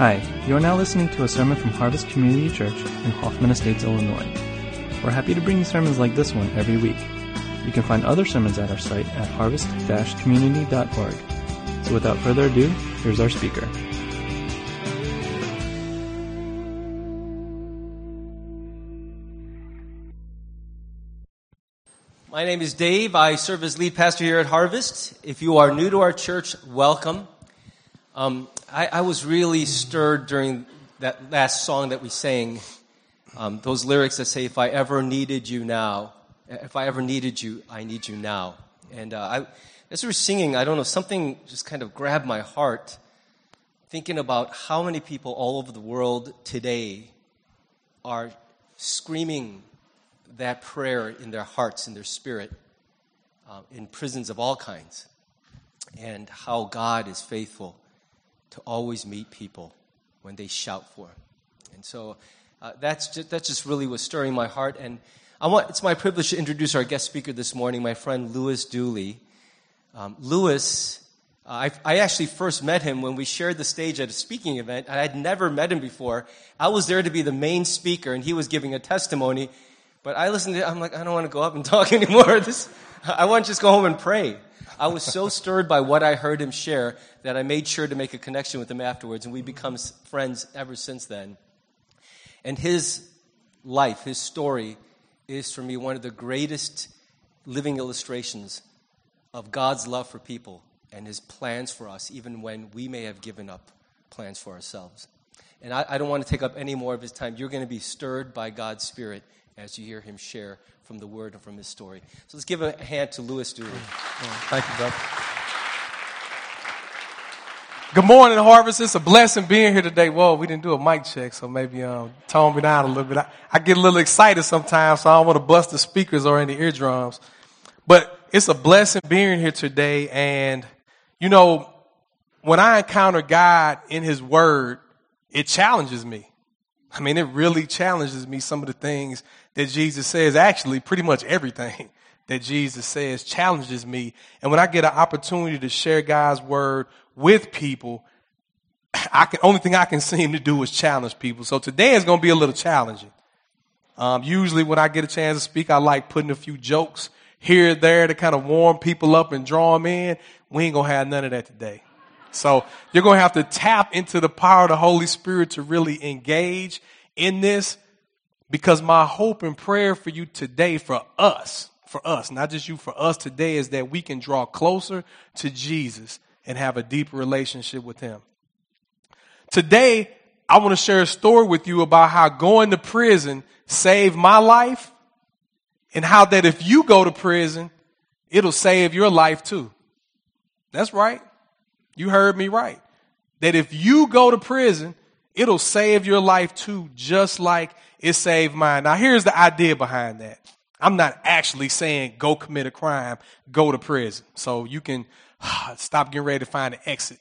Hi, you are now listening to a sermon from Harvest Community Church in Hoffman Estates, Illinois. We're happy to bring you sermons like this one every week. You can find other sermons at our site at harvest-community.org. So without further ado, here's our speaker. My name is Dave. I serve as lead pastor here at Harvest. If you are new to our church, welcome. Um, I, I, was really stirred during that last song that we sang. Um, those lyrics that say, "If I ever needed you now, if I ever needed you, I need you now." And uh, I, as we were singing, I don't know, something just kind of grabbed my heart, thinking about how many people all over the world today are screaming that prayer in their hearts, in their spirit, uh, in prisons of all kinds, and how God is faithful to always meet people when they shout for Him. And so uh, that's just, that just really was stirring my heart. And I want, it's my privilege to introduce our guest speaker this morning, my friend Lewis Dooley. Um, Lewis, uh, I, I, actually first met him when we shared the stage at a speaking event. I had never met him before. I was there to be the main speaker, and he was giving a testimony. But I listened to it, I'm like, I don't want to go up and talk anymore. This, I want to just go home and pray. I was so stirred by what I heard him share that I made sure to make a connection with him afterwards, and we've become friends ever since then. And his life, his story, is for me one of the greatest living illustrations of God's love for people and his plans for us, even when we may have given up plans for ourselves. And I, I don't want to take up any more of his time. You're going to be stirred by God's Spirit as you hear him share from the word and from his story. So let's give a hand to Lewis Dooley. Thank you, brother. Good morning, Harvest. It's a blessing being here today. Whoa, we didn't do a mic check, so maybe um, tone me down a little bit. I, I get a little excited sometimes, so I don't want to bust the speakers or any eardrums. But it's a blessing being here today. And, you know, when I encounter God in His Word, it challenges me. I mean, it really challenges me some of the things that Jesus says, actually, pretty much everything that Jesus says challenges me. And when I get an opportunity to share God's word with people, I can, only thing I can seem to do is challenge people. So today is going to be a little challenging. Um, usually when I get a chance to speak, I like putting a few jokes here and there to kind of warm people up and draw them in. We ain't going to have none of that today. So you're going to have to tap into the power of the Holy Spirit to really engage in this because my hope and prayer for you today, for us, for us, not just you, for us today, is that we can draw closer to Jesus and have a deeper relationship with Him. Today, I want to share a story with you about how going to prison saved my life and how that if you go to prison, it'll save your life too. That's right. You heard me right. That if you go to prison, it'll save your life too, just like it saved mine. Now, here's the idea behind that. I'm not actually saying go commit a crime, go to prison. So you can stop getting ready to find an exit.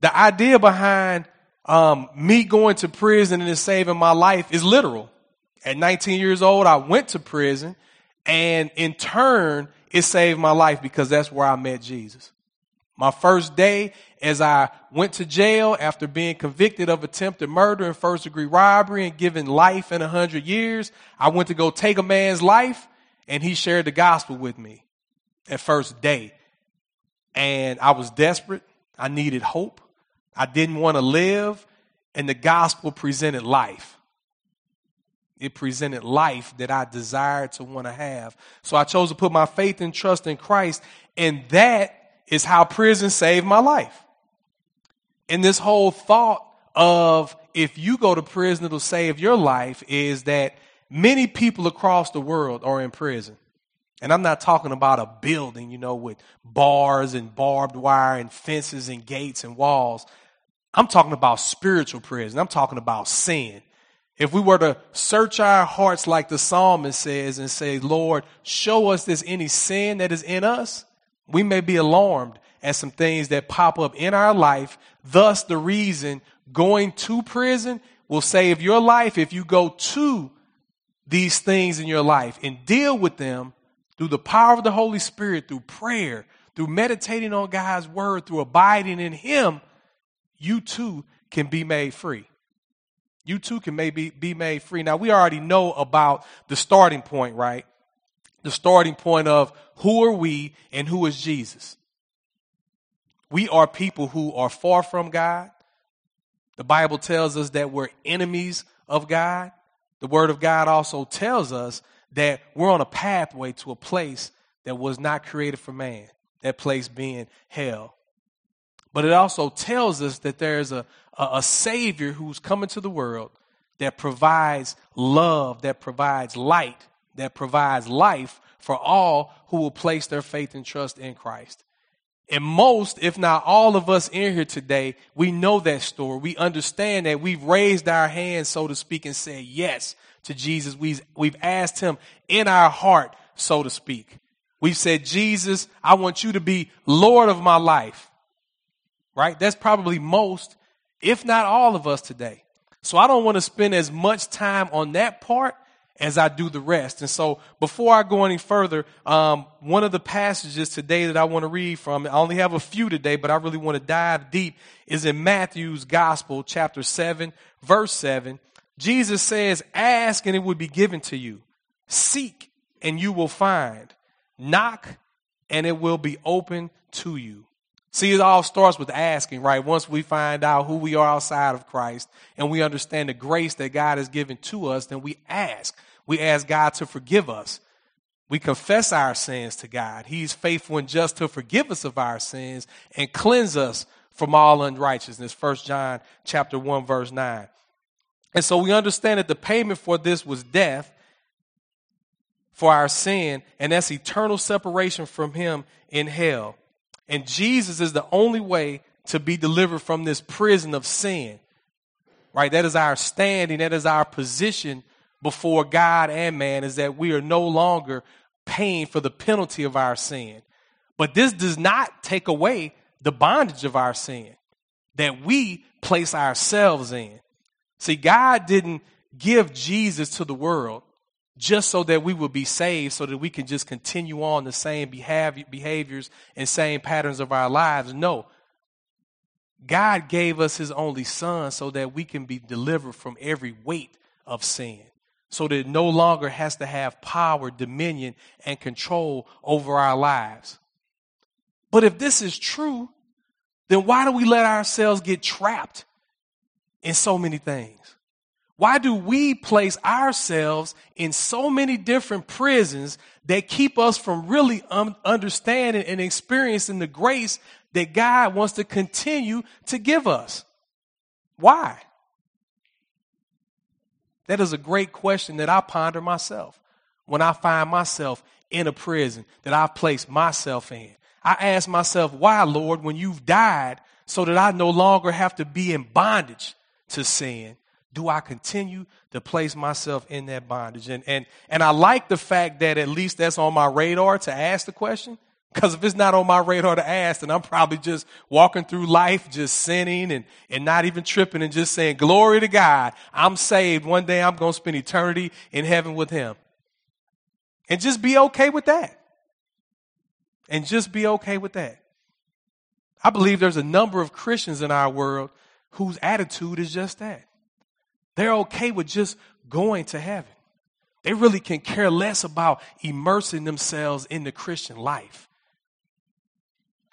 The idea behind um, me going to prison and saving my life is literal. At 19 years old, I went to prison, and in turn, it saved my life because that's where I met Jesus. My first day as I went to jail after being convicted of attempted murder and first degree robbery and given life in a hundred years, I went to go take a man's life and he shared the gospel with me at first day. And I was desperate. I needed hope. I didn't want to live and the gospel presented life. It presented life that I desired to want to have. So I chose to put my faith and trust in Christ and that is how prison saved my life. And this whole thought of if you go to prison, it'll save your life is that many people across the world are in prison. And I'm not talking about a building, you know, with bars and barbed wire and fences and gates and walls. I'm talking about spiritual prison. I'm talking about sin. If we were to search our hearts like the psalmist says and say, Lord, show us this any sin that is in us, we may be alarmed at some things that pop up in our life. Thus, the reason going to prison will save your life if you go to these things in your life and deal with them through the power of the Holy Spirit, through prayer, through meditating on God's word, through abiding in Him. You too can be made free. You too can maybe be made free. Now we already know about the starting point, right? The starting point of who are we and who is Jesus. We are people who are far from God. The Bible tells us that we're enemies of God. The Word of God also tells us that we're on a pathway to a place that was not created for man, that place being hell. But it also tells us that there's a, a, a Savior who's coming to the world that provides love, that provides light, that provides life for all who will place their faith and trust in Christ. And most, if not all of us in here today, we know that story. We understand that we've raised our hands, so to speak, and said yes to Jesus. We've, we've asked him in our heart, so to speak. We've said, Jesus, I want you to be Lord of my life. Right? That's probably most, if not all of us today. So I don't want to spend as much time on that part as I do the rest. And so before I go any further, um, one of the passages today that I want to read from, I only have a few today, but I really want to dive deep, is in Matthew's Gospel, chapter 7, verse 7. Jesus says, Ask and it will be given to you. Seek and you will find. Knock and it will be open to you. See, it all starts with asking, right? Once we find out who we are outside of Christ and we understand the grace that God has given to us, then we ask. We ask God to forgive us. We confess our sins to God. He's faithful and just to forgive us of our sins and cleanse us from all unrighteousness. First John chapter 1 verse 9. And so we understand that the payment for this was death for our sin, and that's eternal separation from him in hell. And Jesus is the only way to be delivered from this prison of sin. Right? That is our standing, that is our position before God and man, is that we are no longer paying for the penalty of our sin. But this does not take away the bondage of our sin that we place ourselves in. See, God didn't give Jesus to the world just so that we would be saved, so that we can just continue on the same behaviors and same patterns of our lives. No. God gave us his only son so that we can be delivered from every weight of sin, so that it no longer has to have power, dominion, and control over our lives. But if this is true, then why do we let ourselves get trapped in so many things? Why do we place ourselves in so many different prisons that keep us from really um, understanding and experiencing the grace that God wants to continue to give us? Why? That is a great question that I ponder myself when I find myself in a prison that I've placed myself in. I ask myself, why, Lord, when you've died so that I no longer have to be in bondage to sin? Do I continue to place myself in that bondage? And, and, and I like the fact that at least that's on my radar to ask the question. Because if it's not on my radar to ask, then I'm probably just walking through life, just sinning and, and not even tripping and just saying, glory to God. I'm saved. One day I'm going to spend eternity in heaven with him. And just be okay with that. And just be okay with that. I believe there's a number of Christians in our world whose attitude is just that. They're okay with just going to heaven. They really can care less about immersing themselves in the Christian life.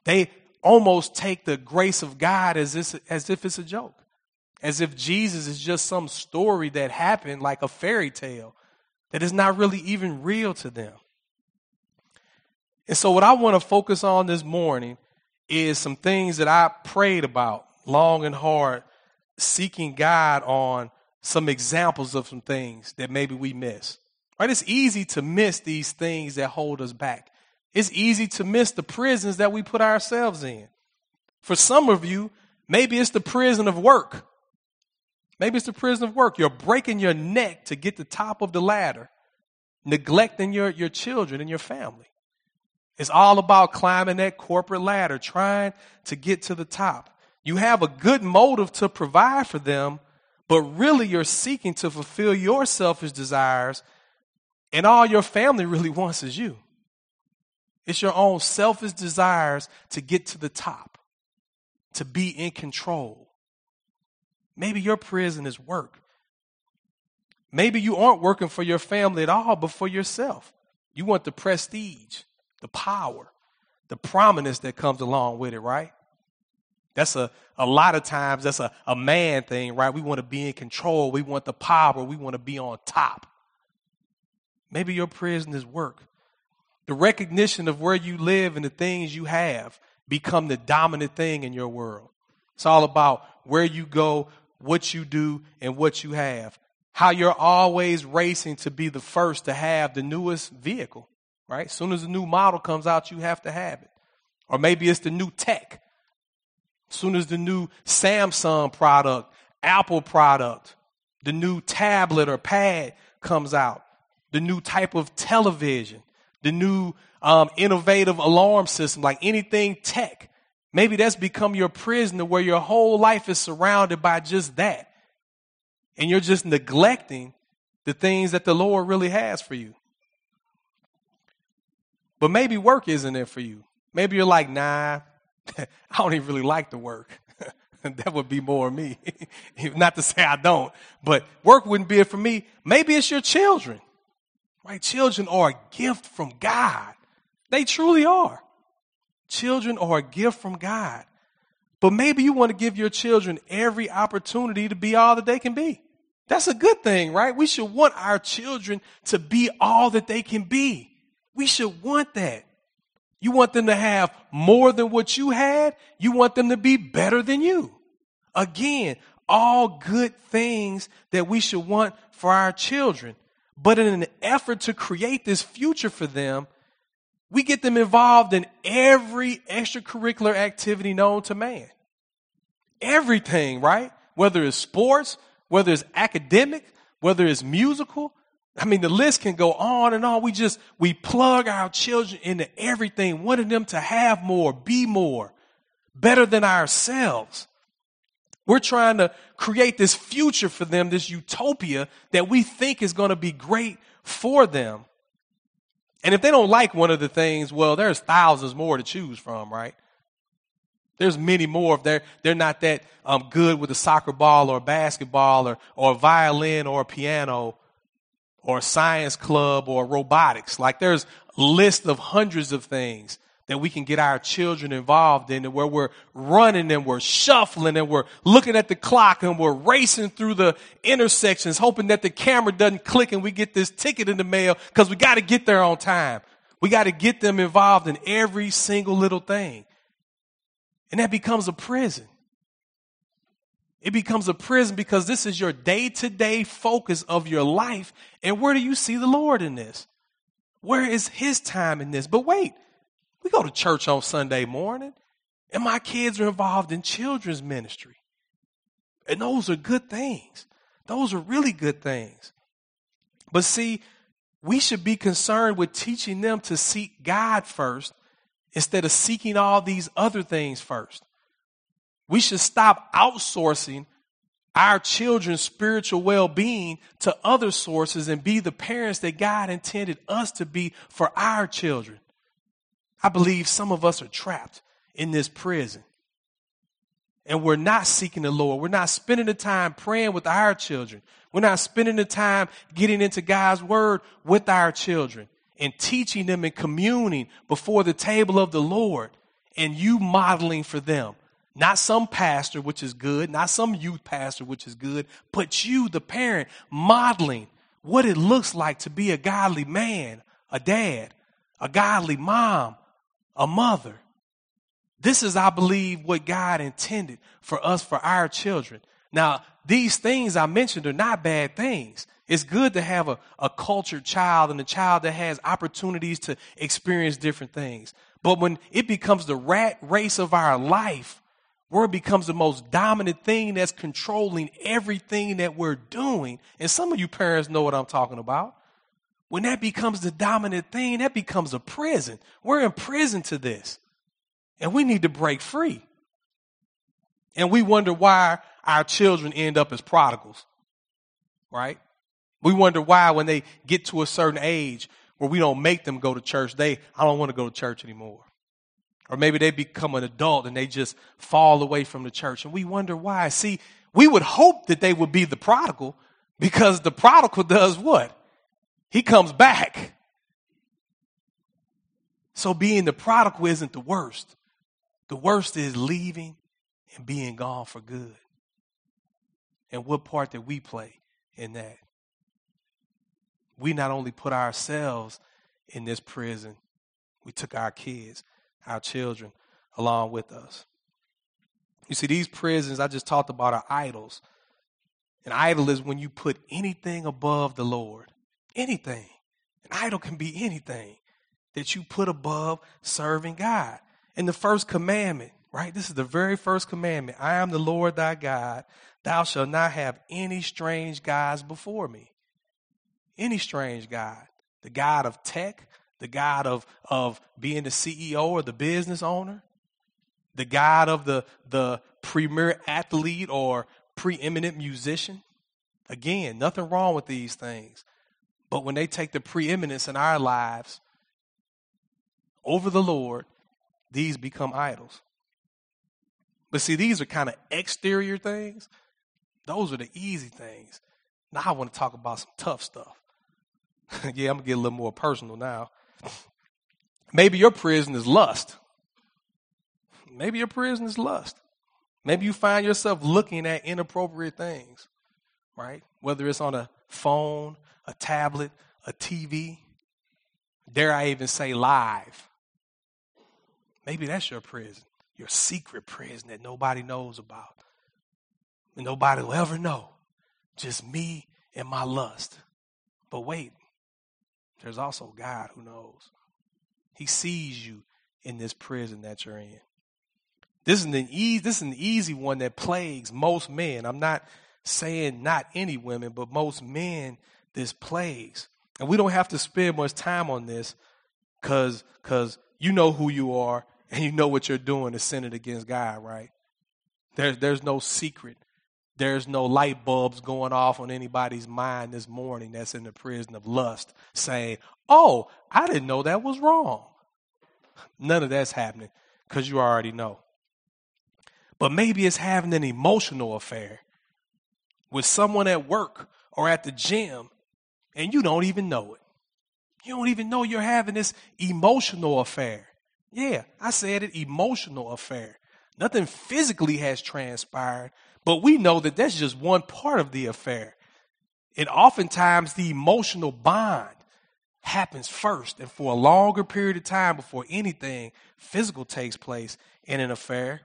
They almost take the grace of God as, if, as if it's a joke, as if Jesus is just some story that happened like a fairy tale that is not really even real to them. And so, what I want to focus on this morning is some things that I prayed about long and hard, seeking God on some examples of some things that maybe we miss. Right? It's easy to miss these things that hold us back. It's easy to miss the prisons that we put ourselves in. For some of you, maybe it's the prison of work. Maybe it's the prison of work. You're breaking your neck to get the top of the ladder, neglecting your, your children and your family. It's all about climbing that corporate ladder, trying to get to the top. You have a good motive to provide for them, but really you're seeking to fulfill your selfish desires, and all your family really wants is you. It's your own selfish desires to get to the top, to be in control. Maybe your prison is work. Maybe you aren't working for your family at all, but for yourself. You want the prestige, the power, the prominence that comes along with it, right? That's a, a lot of times that's a, a man thing, right? We want to be in control. We want the power. We want to be on top. Maybe your prison is work. The recognition of where you live and the things you have become the dominant thing in your world. It's all about where you go, what you do, and what you have. How you're always racing to be the first to have the newest vehicle, right? As soon as a new model comes out, you have to have it. Or maybe it's the new tech. Soon as the new Samsung product, Apple product, the new tablet or pad comes out, the new type of television, the new um, innovative alarm system, like anything tech. Maybe that's become your prison where your whole life is surrounded by just that. And you're just neglecting the things that the Lord really has for you. But maybe work isn't it for you. Maybe you're like, nah, I don't even really like to work. that would be more me. Not to say I don't, but work wouldn't be it for me. Maybe it's your children. Right? Children are a gift from God. They truly are. Children are a gift from God. But maybe you want to give your children every opportunity to be all that they can be. That's a good thing, right? We should want our children to be all that they can be. We should want that. You want them to have more than what you had. You want them to be better than you. Again, all good things that we should want for our children. But in an effort to create this future for them, we get them involved in every extracurricular activity known to man. Everything, right? Whether it's sports, whether it's academic, whether it's musical, I mean, the list can go on and on. We just, we plug our children into everything, wanting them to have more, be more, better than ourselves. We're trying to create this future for them, this utopia that we think is going to be great for them. And if they don't like one of the things, well, there's thousands more to choose from, right? There's many more if they're, they're not that um, good with a soccer ball or basketball or, or violin or piano or science club or robotics. Like there's list of hundreds of things that we can get our children involved in where we're running and we're shuffling and we're looking at the clock and we're racing through the intersections hoping that the camera doesn't click and we get this ticket in the mail because we got to get there on time. We got to get them involved in every single little thing. And that becomes a prison. It becomes a prison because this is your day to day focus of your life. And where do you see the Lord in this? Where is His time in this? But wait, we go to church on Sunday morning, and my kids are involved in children's ministry. And those are good things. Those are really good things. But see, we should be concerned with teaching them to seek God first instead of seeking all these other things first. We should stop outsourcing our children's spiritual well being to other sources and be the parents that God intended us to be for our children. I believe some of us are trapped in this prison. And we're not seeking the Lord. We're not spending the time praying with our children. We're not spending the time getting into God's word with our children and teaching them and communing before the table of the Lord and you modeling for them not some pastor, which is good, not some youth pastor, which is good, but you, the parent, modeling what it looks like to be a godly man, a dad, a godly mom, a mother. This is, I believe, what God intended for us, for our children. Now, these things I mentioned are not bad things. It's good to have a, a cultured child and a child that has opportunities to experience different things. But when it becomes the rat race of our life, word becomes the most dominant thing that's controlling everything that we're doing. And some of you parents know what I'm talking about. When that becomes the dominant thing, that becomes a prison. We're in prison to this. And we need to break free. And we wonder why our children end up as prodigals, right? We wonder why when they get to a certain age where we don't make them go to church, they, I don't want to go to church anymore. Or maybe they become an adult and they just fall away from the church. And we wonder why. See, We would hope that they would be the prodigal because the prodigal does what? He comes back. So being the prodigal isn't the worst. The worst is leaving and being gone for good. And what part did we play in that? We not only put ourselves in this prison, we took our kids, our children along with us. You see, these prisons I just talked about are idols. An idol is when you put anything above the Lord. Anything. An idol can be anything that you put above serving God. And the first commandment, right? This is the very first commandment. I am the Lord thy God. Thou shalt not have any strange gods before me. Any strange God. The God of tech, the God of, of being the CEO or the business owner, the God of the, the premier athlete or preeminent musician. Again, nothing wrong with these things. But when they take the preeminence in our lives over the Lord, these become idols. But see, these are kind of exterior things. Those are the easy things. Now I want to talk about some tough stuff. yeah, I'm going to get a little more personal now. Maybe your prison is lust. Maybe your prison is lust. Maybe you find yourself looking at inappropriate things, right? Whether it's on a phone, a tablet, a TV, dare I even say live. Maybe that's your prison, your secret prison that nobody knows about. And nobody will ever know. Just me and my lust. But wait, there's also God who knows. He sees you in this prison that you're in. This is an easy, this is an easy one that plagues most men. I'm not saying not any women, but most men this plagues. And we don't have to spend much time on this because because you know who you are and you know what you're doing is sinning against God, right? There's there's no secret. There's no light bulbs going off on anybody's mind this morning that's in the prison of lust saying, Oh, I didn't know that was wrong. None of that's happening because you already know. But maybe it's having an emotional affair with someone at work or at the gym and you don't even know it. You don't even know you're having this emotional affair. Yeah, I said it emotional affair. Nothing physically has transpired, but we know that that's just one part of the affair. And oftentimes the emotional bond happens first and for a longer period of time before anything physical takes place in an affair.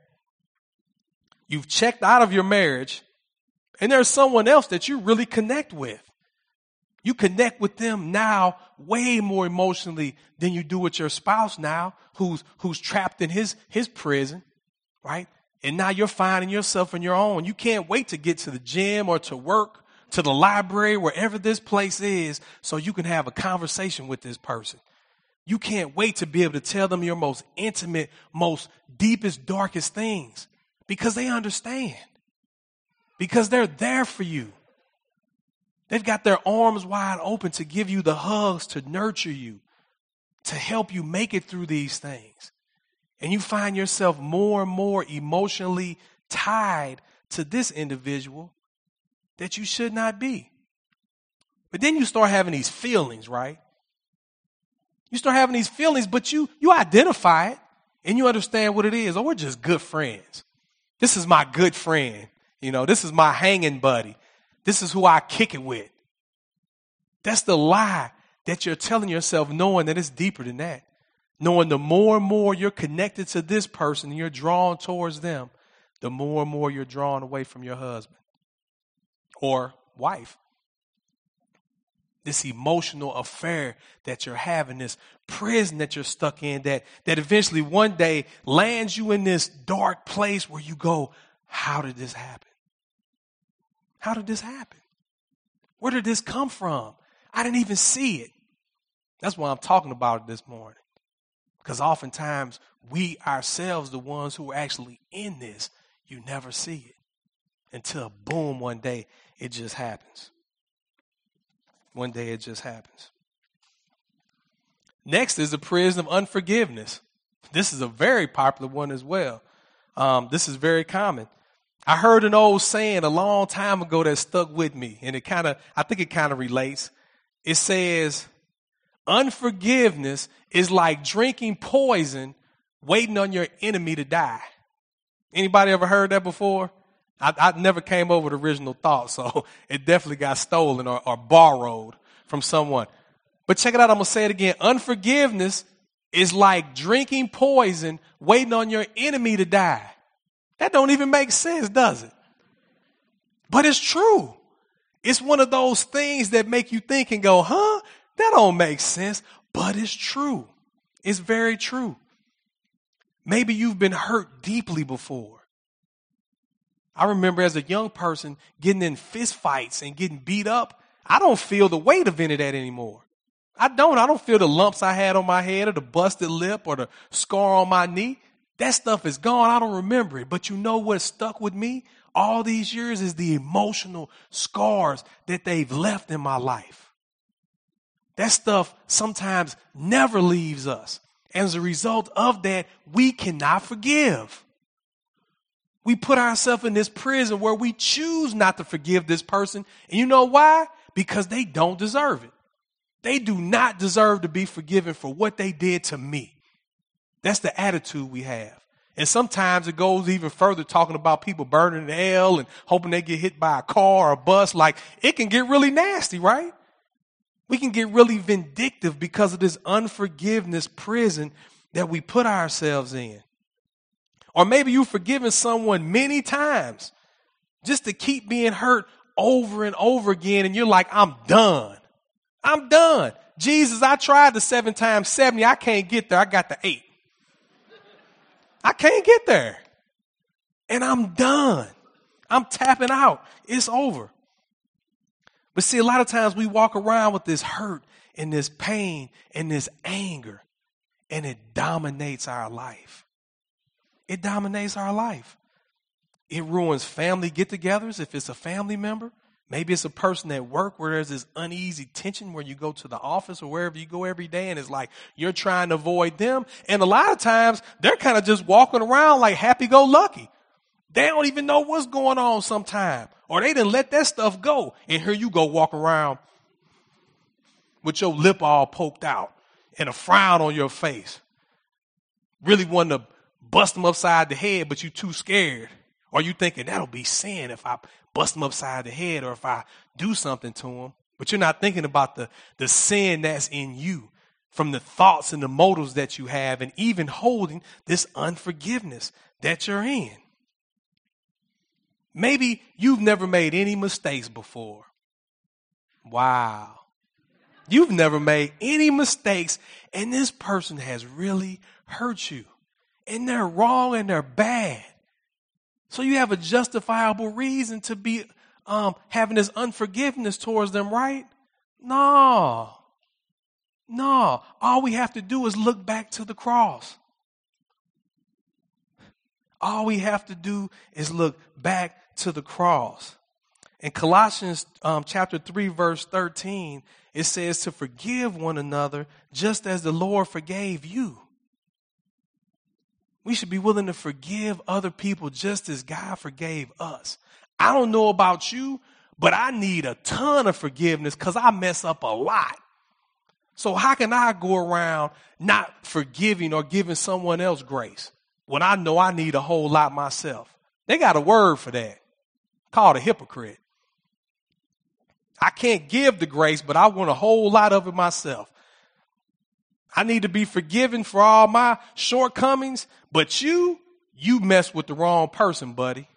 You've checked out of your marriage and there's someone else that you really connect with. You connect with them now way more emotionally than you do with your spouse now who's who's trapped in his his prison, right? And now you're finding yourself in your own. You can't wait to get to the gym or to work, to the library, wherever this place is, so you can have a conversation with this person. You can't wait to be able to tell them your most intimate, most deepest, darkest things because they understand. Because they're there for you. They've got their arms wide open to give you the hugs, to nurture you, to help you make it through these things and you find yourself more and more emotionally tied to this individual that you should not be. But then you start having these feelings, right? You start having these feelings, but you you identify it and you understand what it is. Oh, we're just good friends. This is my good friend. You know, this is my hanging buddy. This is who I kick it with. That's the lie that you're telling yourself, knowing that it's deeper than that knowing the more and more you're connected to this person and you're drawn towards them, the more and more you're drawn away from your husband or wife. This emotional affair that you're having, this prison that you're stuck in, that, that eventually one day lands you in this dark place where you go, How did this happen? How did this happen? Where did this come from? I didn't even see it. That's why I'm talking about it this morning. Because oftentimes we ourselves, the ones who are actually in this, you never see it until boom, one day it just happens. One day it just happens. Next is the prison of unforgiveness. This is a very popular one as well. Um, this is very common. I heard an old saying a long time ago that stuck with me, and it kind of, I think it kind of relates. It says, unforgiveness is like drinking poison waiting on your enemy to die. Anybody ever heard that before? I, I never came over the original thought, so it definitely got stolen or, or borrowed from someone. But check it out, I'm gonna say it again. Unforgiveness is like drinking poison waiting on your enemy to die. That don't even make sense, does it? But it's true. It's one of those things that make you think and go, huh? That don't make sense, but it's true. It's very true. Maybe you've been hurt deeply before. I remember as a young person getting in fist fights and getting beat up. I don't feel the weight of any of that anymore. I don't. I don't feel the lumps I had on my head or the busted lip or the scar on my knee. That stuff is gone. I don't remember it. But you know what stuck with me all these years is the emotional scars that they've left in my life. That stuff sometimes never leaves us. And as a result of that, we cannot forgive. We put ourselves in this prison where we choose not to forgive this person. And you know why? Because they don't deserve it. They do not deserve to be forgiven for what they did to me. That's the attitude we have. And sometimes it goes even further talking about people burning in hell and hoping they get hit by a car or a bus. Like it can get really nasty, right? We can get really vindictive because of this unforgiveness prison that we put ourselves in. Or maybe you've forgiven someone many times just to keep being hurt over and over again. And you're like, I'm done. I'm done. Jesus, I tried the seven times 70. I can't get there. I got the eight. I can't get there. And I'm done. I'm tapping out. It's over. But see, a lot of times we walk around with this hurt and this pain and this anger, and it dominates our life. It dominates our life. It ruins family get togethers if it's a family member. Maybe it's a person at work where there's this uneasy tension where you go to the office or wherever you go every day and it's like you're trying to avoid them. And a lot of times they're kind of just walking around like happy go lucky. They don't even know what's going on sometime. Or they didn't let that stuff go. And here you go walk around with your lip all poked out and a frown on your face. Really wanting to bust them upside the head, but you too scared. Or you thinking that'll be sin if I bust them upside the head or if I do something to them. But you're not thinking about the, the sin that's in you from the thoughts and the motives that you have and even holding this unforgiveness that you're in. Maybe you've never made any mistakes before. Wow. You've never made any mistakes and this person has really hurt you. And they're wrong and they're bad. So you have a justifiable reason to be um, having this unforgiveness towards them, right? No. No. All we have to do is look back to the cross. All we have to do is look back to the cross. In Colossians um, chapter 3, verse 13, it says to forgive one another just as the Lord forgave you. We should be willing to forgive other people just as God forgave us. I don't know about you, but I need a ton of forgiveness because I mess up a lot. So how can I go around not forgiving or giving someone else grace when I know I need a whole lot myself? They got a word for that called a hypocrite. I can't give the grace, but I want a whole lot of it myself. I need to be forgiven for all my shortcomings, but you, you mess with the wrong person, buddy.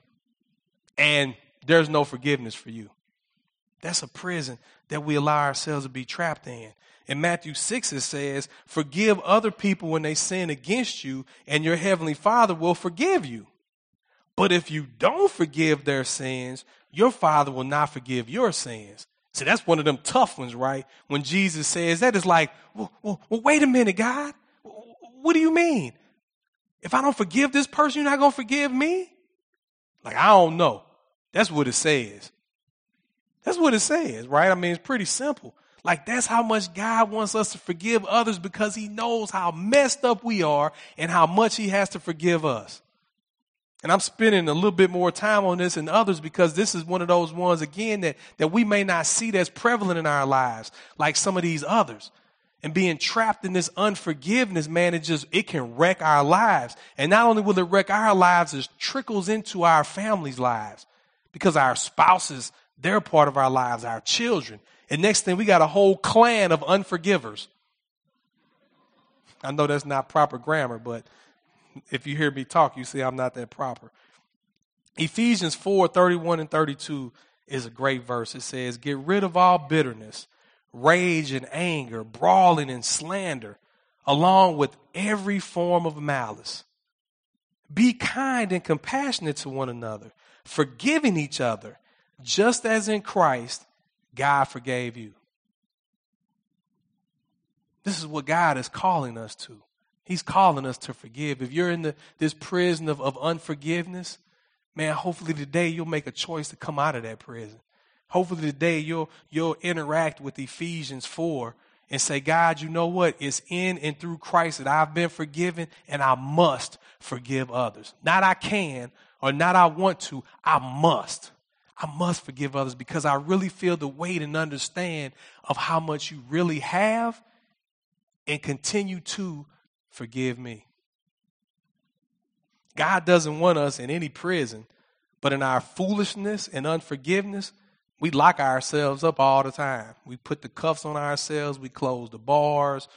And there's no forgiveness for you. That's a prison that we allow ourselves to be trapped in. In Matthew 6, it says, Forgive other people when they sin against you, and your heavenly Father will forgive you. But if you don't forgive their sins, your Father will not forgive your sins. See, that's one of them tough ones, right? When Jesus says that, it's like, well, well, well, wait a minute, God. What do you mean? If I don't forgive this person, you're not going to forgive me? Like, I don't know. That's what it says. That's what it says, right? I mean, it's pretty simple. Like, that's how much God wants us to forgive others because he knows how messed up we are and how much he has to forgive us. And I'm spending a little bit more time on this than others because this is one of those ones, again, that, that we may not see that's prevalent in our lives, like some of these others. And being trapped in this unforgiveness, man, it just, it can wreck our lives. And not only will it wreck our lives, it trickles into our families' lives because our spouses, they're part of our lives, our children. And next thing, we got a whole clan of unforgivers. I know that's not proper grammar, but if you hear me talk, you see I'm not that proper. Ephesians 4 31 and 32 is a great verse. It says, Get rid of all bitterness, rage and anger, brawling and slander, along with every form of malice. Be kind and compassionate to one another, forgiving each other, just as in Christ God forgave you. This is what God is calling us to. He's calling us to forgive. If you're in the, this prison of, of unforgiveness, man, hopefully today you'll make a choice to come out of that prison. Hopefully today you'll, you'll interact with Ephesians 4 and say, God, you know what? It's in and through Christ that I've been forgiven and I must forgive others. Not I can or not I want to, I must. I must forgive others because I really feel the weight and understand of how much you really have and continue to forgive me. God doesn't want us in any prison, but in our foolishness and unforgiveness, we lock ourselves up all the time. We put the cuffs on ourselves, we close the bars,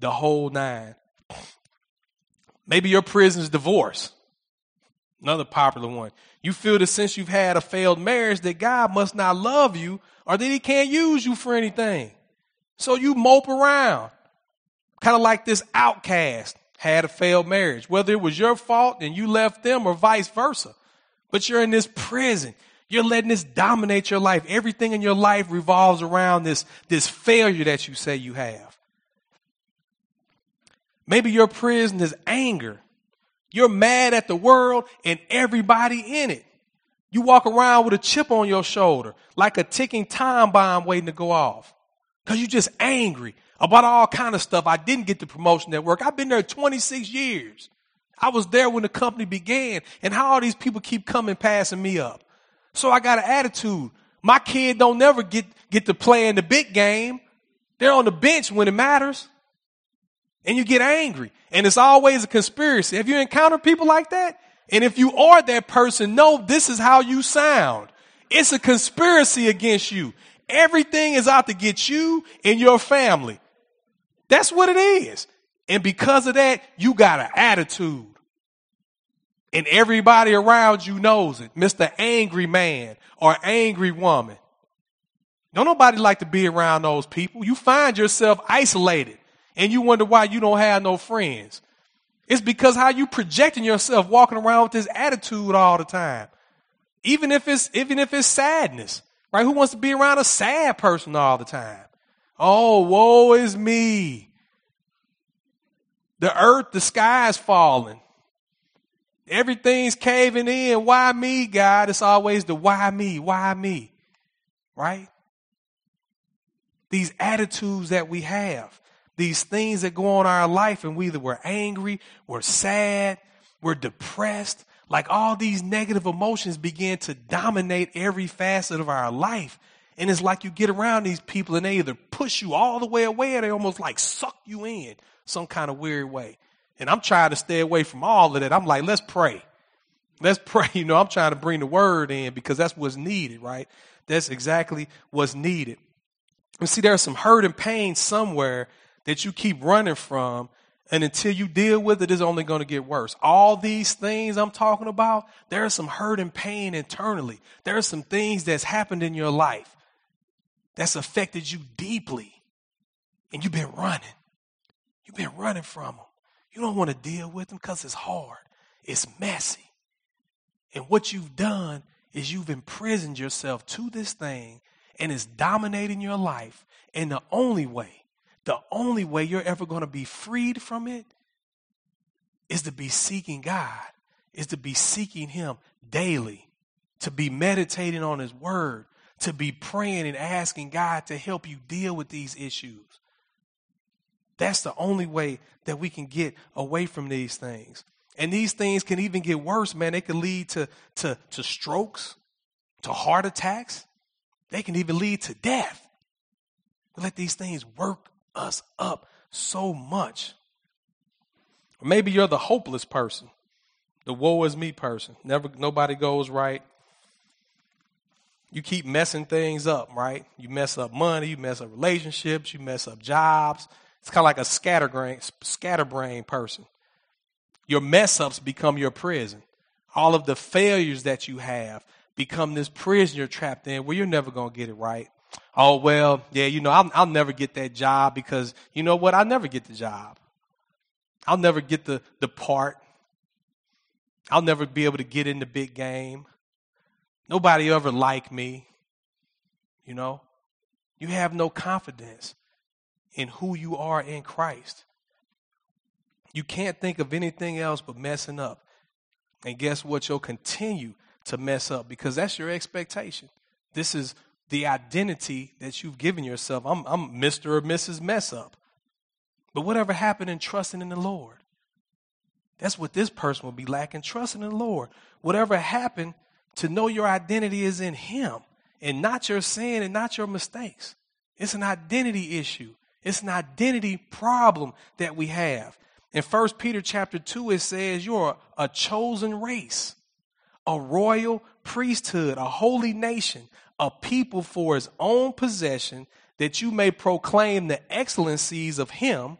the whole nine. Maybe your prison is divorce. Another popular one. You feel that since you've had a failed marriage that God must not love you or that he can't use you for anything. So you mope around. Kind of like this outcast had a failed marriage, whether it was your fault and you left them or vice versa. But you're in this prison. You're letting this dominate your life. Everything in your life revolves around this, this failure that you say you have. Maybe your prison is anger. You're mad at the world and everybody in it. You walk around with a chip on your shoulder, like a ticking time bomb waiting to go off. Cause you're just angry about all kind of stuff. I didn't get the promotion at work. I've been there 26 years. I was there when the company began and how all these people keep coming passing me up. So I got an attitude. My kid don't never get, get to play in the big game. They're on the bench when it matters. And you get angry. And it's always a conspiracy. Have you encountered people like that? And if you are that person, know this is how you sound. It's a conspiracy against you. Everything is out to get you and your family. That's what it is. And because of that, you got an attitude. And everybody around you knows it. Mr. Angry Man or angry woman. Don't nobody like to be around those people. You find yourself isolated and you wonder why you don't have no friends. It's because how you projecting yourself walking around with this attitude all the time. Even if it's even if it's sadness, right? Who wants to be around a sad person all the time? Oh, woe is me. The earth, the sky is falling. Everything's caving in. Why me, God? It's always the why me, why me, right? These attitudes that we have, these things that go on in our life, and we either we're angry, we're sad, we're depressed, like all these negative emotions begin to dominate every facet of our life. And it's like you get around these people and they either push you all the way away or they almost like suck you in some kind of weird way. And I'm trying to stay away from all of that. I'm like, let's pray. Let's pray. You know, I'm trying to bring the word in because that's what's needed, right? That's exactly what's needed. And see, there's some hurt and pain somewhere that you keep running from. And until you deal with it, it's only going to get worse. All these things I'm talking about, there's some hurt and pain internally. There are some things that's happened in your life that's affected you deeply. And you've been running. You've been running from them. You don't want to deal with them because it's hard. It's messy. And what you've done is you've imprisoned yourself to this thing and it's dominating your life. And the only way, the only way you're ever going to be freed from it is to be seeking God, is to be seeking Him daily, to be meditating on His Word, to be praying and asking God to help you deal with these issues. That's the only way that we can get away from these things. And these things can even get worse, man. They can lead to, to, to strokes, to heart attacks. They can even lead to death. We let these things work us up so much. Or maybe you're the hopeless person, the woe is me person. Never nobody goes right. You keep messing things up, right? You mess up money, you mess up relationships, you mess up jobs. It's kind of like a scatterbrain, scatterbrain person. Your mess ups become your prison. All of the failures that you have become this prison you're trapped in where you're never going to get it right. Oh, well, yeah, you know, I'll, I'll never get that job because you know what? I'll never get the job. I'll never get the, the part. I'll never be able to get in the big game. Nobody ever like me. You know, you have no confidence in who you are in Christ. You can't think of anything else but messing up. And guess what? You'll continue to mess up because that's your expectation. This is the identity that you've given yourself. I'm, I'm Mr. or Mrs. Mess Up. But whatever happened in trusting in the Lord? That's what this person will be lacking trusting in the Lord. Whatever happened to know your identity is in Him and not your sin and not your mistakes. It's an identity issue. It's an identity problem that we have. In 1 Peter chapter 2, it says you're a chosen race, a royal priesthood, a holy nation, a people for his own possession, that you may proclaim the excellencies of him,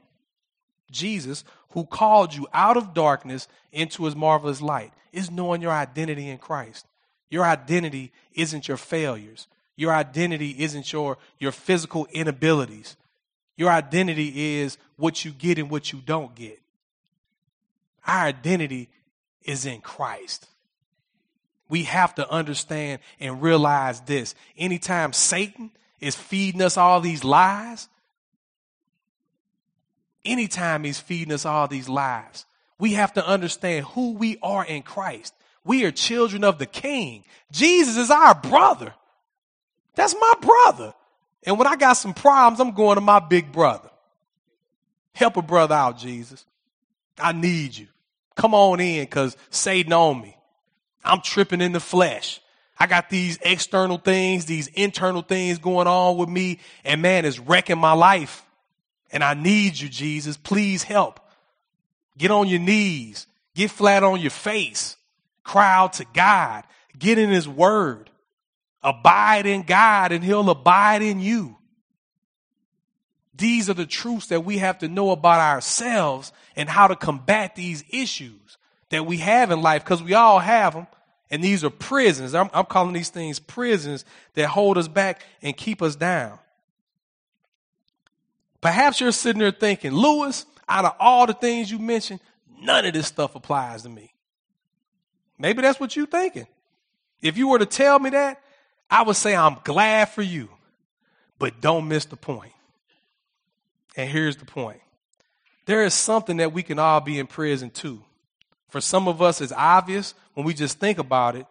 Jesus, who called you out of darkness into his marvelous light. Is knowing your identity in Christ. Your identity isn't your failures. Your identity isn't your, your physical inabilities. Your identity is what you get and what you don't get. Our identity is in Christ. We have to understand and realize this. Anytime Satan is feeding us all these lies, anytime he's feeding us all these lies, we have to understand who we are in Christ. We are children of the King. Jesus is our brother. That's my brother. And when I got some problems, I'm going to my big brother. Help a brother out, Jesus. I need you. Come on in because Satan on me. I'm tripping in the flesh. I got these external things, these internal things going on with me, and man, it's wrecking my life. And I need you, Jesus. Please help. Get on your knees. Get flat on your face. Cry out to God. Get in His Word. Abide in God, and He'll abide in you. These are the truths that we have to know about ourselves and how to combat these issues that we have in life because we all have them. And these are prisons. I'm, I'm, calling these things prisons that hold us back and keep us down. Perhaps you're sitting there thinking, Lewis, out of all the things you mentioned, none of this stuff applies to me. Maybe that's what you're thinking. If you were to tell me that, I would say I'm glad for you, but don't miss the point. And here's the point there is something that we can all be in prison to. For some of us, it's obvious when we just think about it.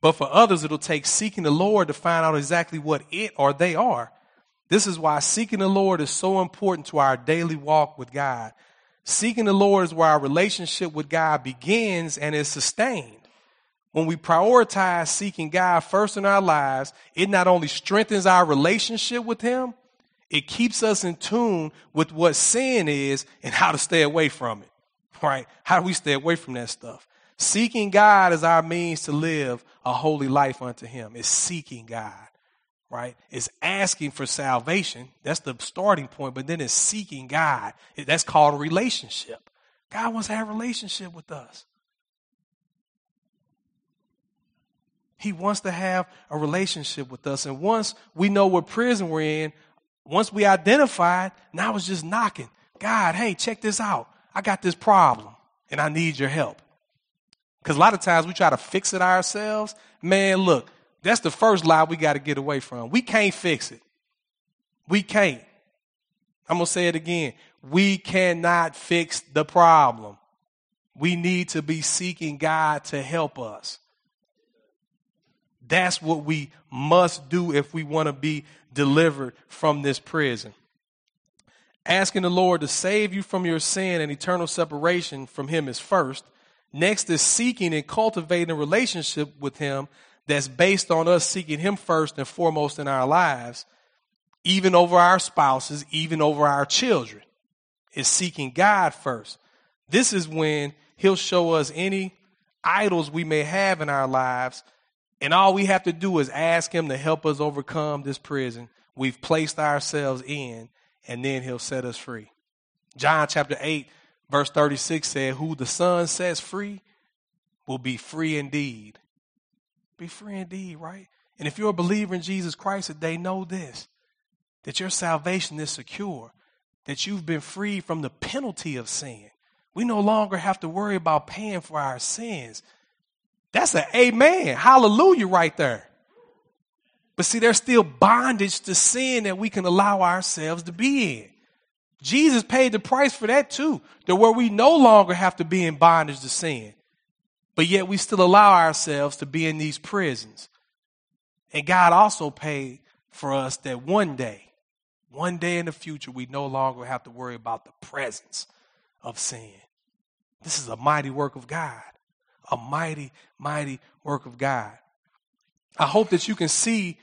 But for others, it'll take seeking the Lord to find out exactly what it or they are. This is why seeking the Lord is so important to our daily walk with God. Seeking the Lord is where our relationship with God begins and is sustained. When we prioritize seeking God first in our lives, it not only strengthens our relationship with Him, it keeps us in tune with what sin is and how to stay away from it. Right? How do we stay away from that stuff? Seeking God is our means to live a holy life unto Him. It's seeking God, right? It's asking for salvation. That's the starting point, but then it's seeking God. That's called a relationship. God wants to have a relationship with us. He wants to have a relationship with us. And once we know what prison we're in, once we identified, now it's just knocking. God, hey, check this out. I got this problem and I need your help. Because a lot of times we try to fix it ourselves. Man, look, that's the first lie we got to get away from. We can't fix it. We can't. I'm going to say it again. We cannot fix the problem. We need to be seeking God to help us. That's what we must do if we want to be delivered from this prison. Asking the Lord to save you from your sin and eternal separation from Him is first. Next is seeking and cultivating a relationship with Him that's based on us seeking Him first and foremost in our lives, even over our spouses, even over our children. Is seeking God first. This is when He'll show us any idols we may have in our lives, and all we have to do is ask Him to help us overcome this prison we've placed ourselves in, and then He'll set us free. John chapter 8, verse 36 said, Who the Son sets free will be free indeed. Be free indeed, right? And if you're a believer in Jesus Christ today, know this that your salvation is secure, that you've been freed from the penalty of sin. We no longer have to worry about paying for our sins. That's an amen. Hallelujah right there. But see, there's still bondage to sin that we can allow ourselves to be in. Jesus paid the price for that too, to where we no longer have to be in bondage to sin. But yet we still allow ourselves to be in these prisons. And God also paid for us that one day, one day in the future, we no longer have to worry about the presence of sin. This is a mighty work of God. A mighty, mighty work of God. I hope that you can see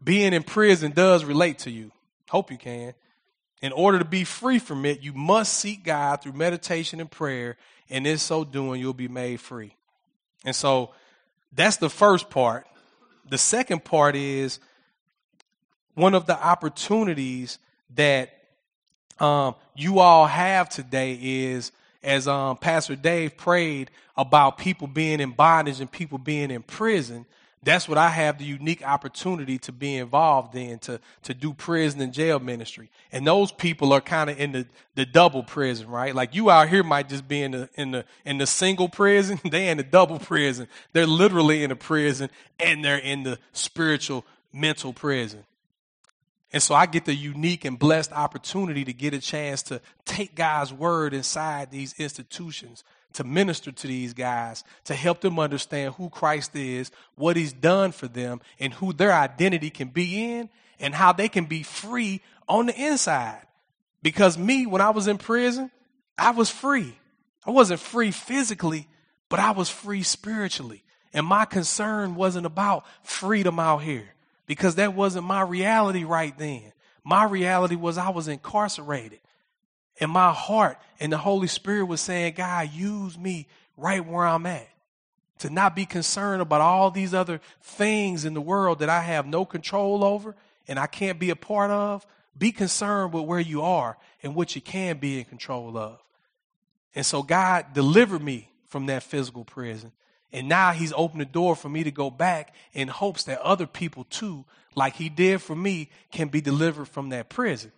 being in prison does relate to you. Hope you can. In order to be free from it, you must seek God through meditation and prayer, and in so doing, you'll be made free. And so that's the first part. The second part is one of the opportunities that um, you all have today is as um, Pastor Dave prayed about people being in bondage and people being in prison. That's what I have the unique opportunity to be involved in, to, to do prison and jail ministry. And those people are kind of in the, the double prison, right? Like you out here might just be in the, in the, in the single prison. They in the double prison. They're literally in a prison and they're in the spiritual mental prison. And so I get the unique and blessed opportunity to get a chance to take God's word inside these institutions, to minister to these guys, to help them understand who Christ is, what he's done for them, and who their identity can be in, and how they can be free on the inside. Because me, when I was in prison, I was free. I wasn't free physically, but I was free spiritually. And my concern wasn't about freedom out here because that wasn't my reality right then. My reality was I was incarcerated. And my heart and the Holy Spirit was saying, God, use me right where I'm at. To not be concerned about all these other things in the world that I have no control over and I can't be a part of. Be concerned with where you are and what you can be in control of. And so God delivered me from that physical prison. And now he's opened the door for me to go back in hopes that other people too, like he did for me, can be delivered from that prison.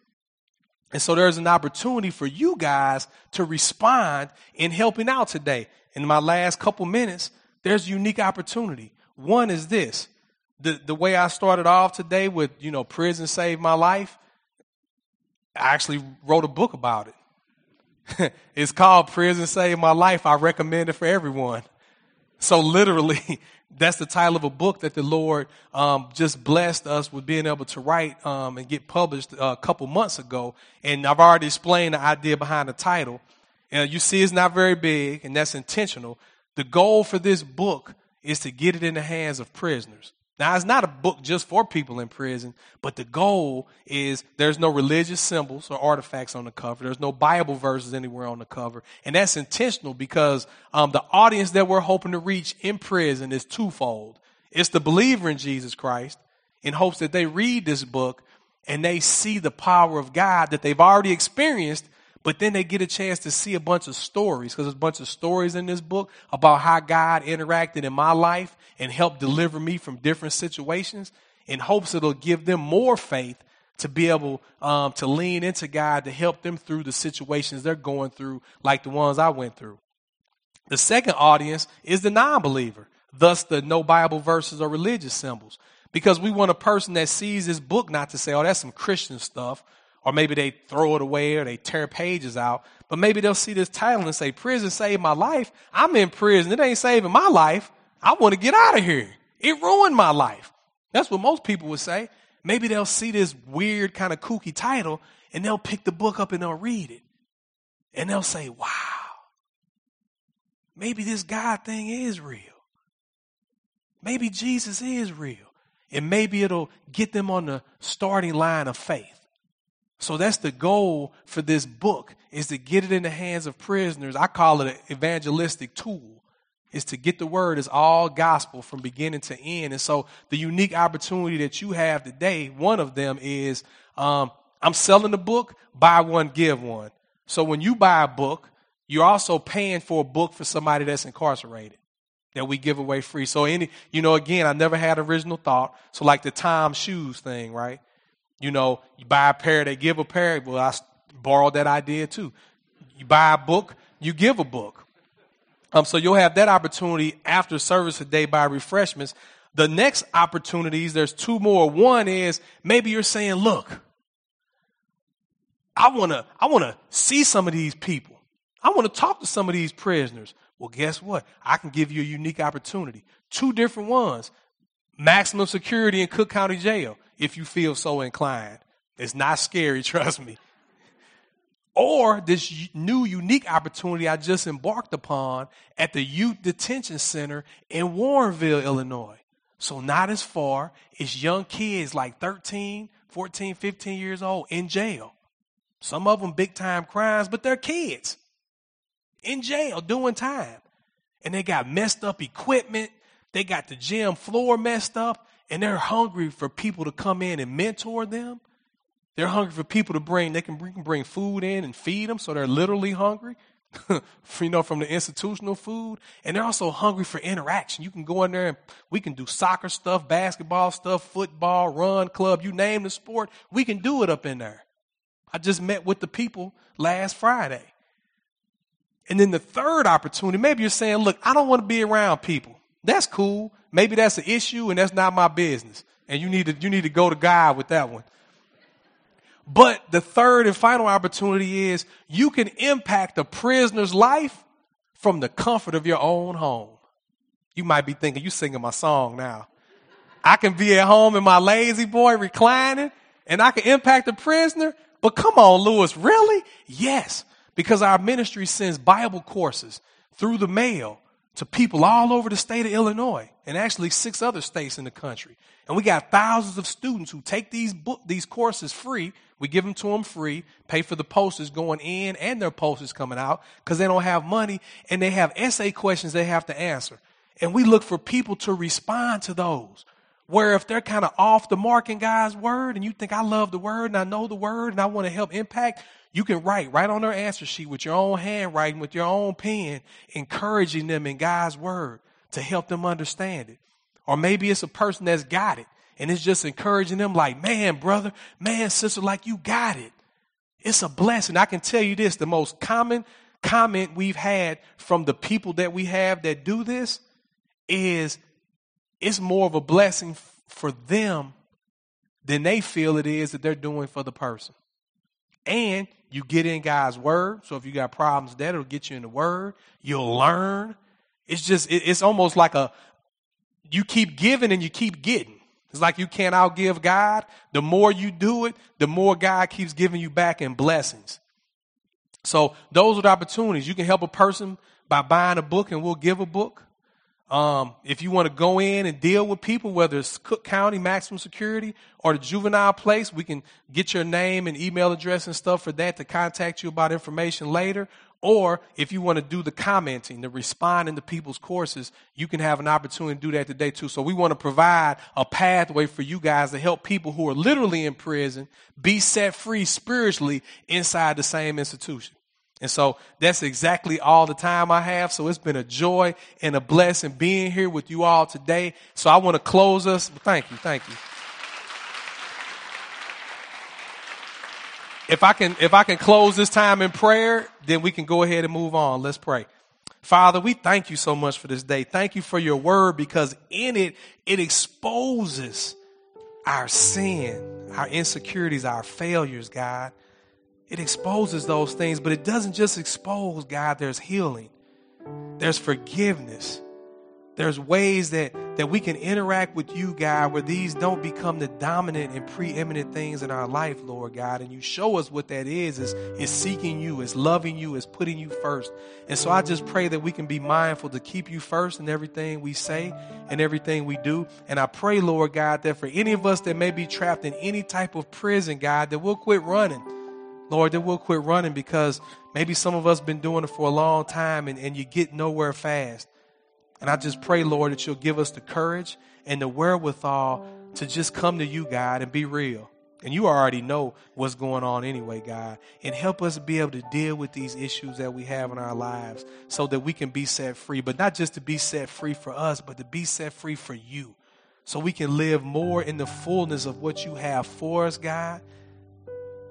And so there's an opportunity for you guys to respond in helping out today. In my last couple minutes, there's a unique opportunity. One is this. The, the way I started off today with, you know, prison saved my life, I actually wrote a book about it. it's called Prison Saved My Life. I recommend it for everyone. So literally, that's the title of a book that the Lord um, just blessed us with being able to write um, and get published a couple months ago. And I've already explained the idea behind the title. And you see, it's not very big, and that's intentional. The goal for this book is to get it in the hands of prisoners. Now, it's not a book just for people in prison, but the goal is there's no religious symbols or artifacts on the cover. There's no Bible verses anywhere on the cover. And that's intentional because um, the audience that we're hoping to reach in prison is twofold. It's the believer in Jesus Christ in hopes that they read this book and they see the power of God that they've already experienced but then they get a chance to see a bunch of stories because there's a bunch of stories in this book about how God interacted in my life and helped deliver me from different situations in hopes it'll give them more faith to be able um, to lean into God to help them through the situations they're going through, like the ones I went through. The second audience is the non believer, thus, the no Bible verses or religious symbols. Because we want a person that sees this book not to say, oh, that's some Christian stuff or maybe they throw it away or they tear pages out. But maybe they'll see this title and say, Prison saved my life. I'm in prison. It ain't saving my life. I want to get out of here. It ruined my life. That's what most people would say. Maybe they'll see this weird kind of kooky title and they'll pick the book up and they'll read it. And they'll say, wow, maybe this God thing is real. Maybe Jesus is real. And maybe it'll get them on the starting line of faith. So that's the goal for this book is to get it in the hands of prisoners. I call it an evangelistic tool. Is to get the word as all gospel from beginning to end. And so the unique opportunity that you have today, one of them is um, I'm selling the book, buy one, give one. So when you buy a book, you're also paying for a book for somebody that's incarcerated that we give away free. So any, you know, again, I never had original thought. So like the TOMS shoes thing, right? You know, you buy a pair, they give a pair. Well, I borrowed that idea too. You buy a book, you give a book. Um, so you'll have that opportunity after service today by refreshments. The next opportunities, there's two more. One is maybe you're saying, look, I wanna, I wanna see some of these people. I wanna talk to some of these prisoners. Well, guess what? I can give you a unique opportunity. Two different ones. Maximum security in Cook County Jail if you feel so inclined. It's not scary, trust me. Or this new unique opportunity I just embarked upon at the Youth Detention Center in Warrenville, Illinois. So not as far. It's young kids like 13, 14, 15 years old in jail. Some of them big time crimes, but they're kids in jail doing time. And they got messed up equipment. They got the gym floor messed up and they're hungry for people to come in and mentor them. They're hungry for people to bring, they can bring, food in and feed them, so they're literally hungry. you know, from the institutional food. And they're also hungry for interaction. You can go in there and we can do soccer stuff, basketball stuff, football, run club, you name the sport. We can do it up in there. I just met with the people last Friday. And then the third opportunity, maybe you're saying, look, I don't want to be around people. That's cool. Maybe that's an issue and that's not my business. And you need to, you need to go to God with that one. But the third and final opportunity is you can impact a prisoner's life from the comfort of your own home. You might be thinking, you singing my song now. I can be at home in my La-Z-Boy reclining and I can impact a prisoner. But come on, Lewis, really? Yes, because our ministry sends Bible courses through the mail to people all over the state of Illinois and actually six other states in the country. And we got thousands of students who take these book, these courses free. We give them to them free, pay for the posters going in and their posters coming out because they don't have money and they have essay questions they have to answer. And we look for people to respond to those. Where if they're kind of off the mark in God's word and you think I love the word and I know the word and I want to help impact, you can write right on their answer sheet with your own handwriting, with your own pen, encouraging them in God's word to help them understand it. Or maybe it's a person that's got it and it's just encouraging them like, man, brother, man, sister, like you got it. It's a blessing. I can tell you this, the most common comment we've had from the people that we have that do this is it's more of a blessing for them than they feel it is that they're doing for the person. And you get in God's word. So if you got problems that it'll get you in the word. You'll learn. It's just, it's almost like a, you keep giving and you keep getting. It's like you can't outgive God. The more you do it, the more God keeps giving you back in blessings. So those are the opportunities. You can help a person by buying a book and we'll give a book. Um, if you want to go in and deal with people, whether it's Cook County maximum security or the juvenile place, we can get your name and email address and stuff for that to contact you about information later. Or if you want to do the commenting, the responding to people's courses, you can have an opportunity to do that today too. So we want to provide a pathway for you guys to help people who are literally in prison be set free spiritually inside the same institution. And so that's exactly all the time I have. So it's been a joy and a blessing being here with you all today. So I want to close us. Thank you. Thank you. If I can, if I can close this time in prayer, then we can go ahead and move on. Let's pray. Father, we thank you so much for this day. Thank you for your word because in it, it exposes our sin, our insecurities, our failures, God. It exposes those things, but it doesn't just expose, God. There's healing, there's forgiveness, there's ways that, that we can interact with you, God, where these don't become the dominant and preeminent things in our life, Lord God. And you show us what that is, is, is seeking you, is loving you, is putting you first. And so I just pray that we can be mindful to keep you first in everything we say and everything we do. And I pray, Lord God, that for any of us that may be trapped in any type of prison, God, that we'll quit running. Lord, that we'll quit running because maybe some of us been doing it for a long time and, and you get nowhere fast. And I just pray, Lord, that you'll give us the courage and the wherewithal to just come to you, God, and be real. And you already know what's going on anyway, God. And help us be able to deal with these issues that we have in our lives so that we can be set free. But not just to be set free for us, but to be set free for you. So we can live more in the fullness of what you have for us, God.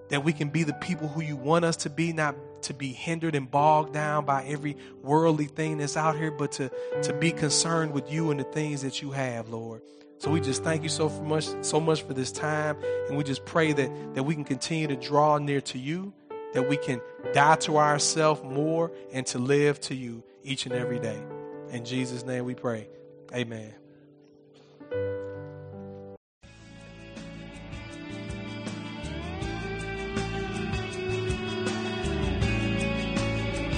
That we can be the people who you want us to be, not to be hindered and bogged down by every worldly thing that's out here, but to, to be concerned with you and the things that you have, Lord. So we just thank you so much, so much for this time, and we just pray that that we can continue to draw near to you, that we can die to ourselves more, and to live to you each and every day. In Jesus' name, we pray. Amen.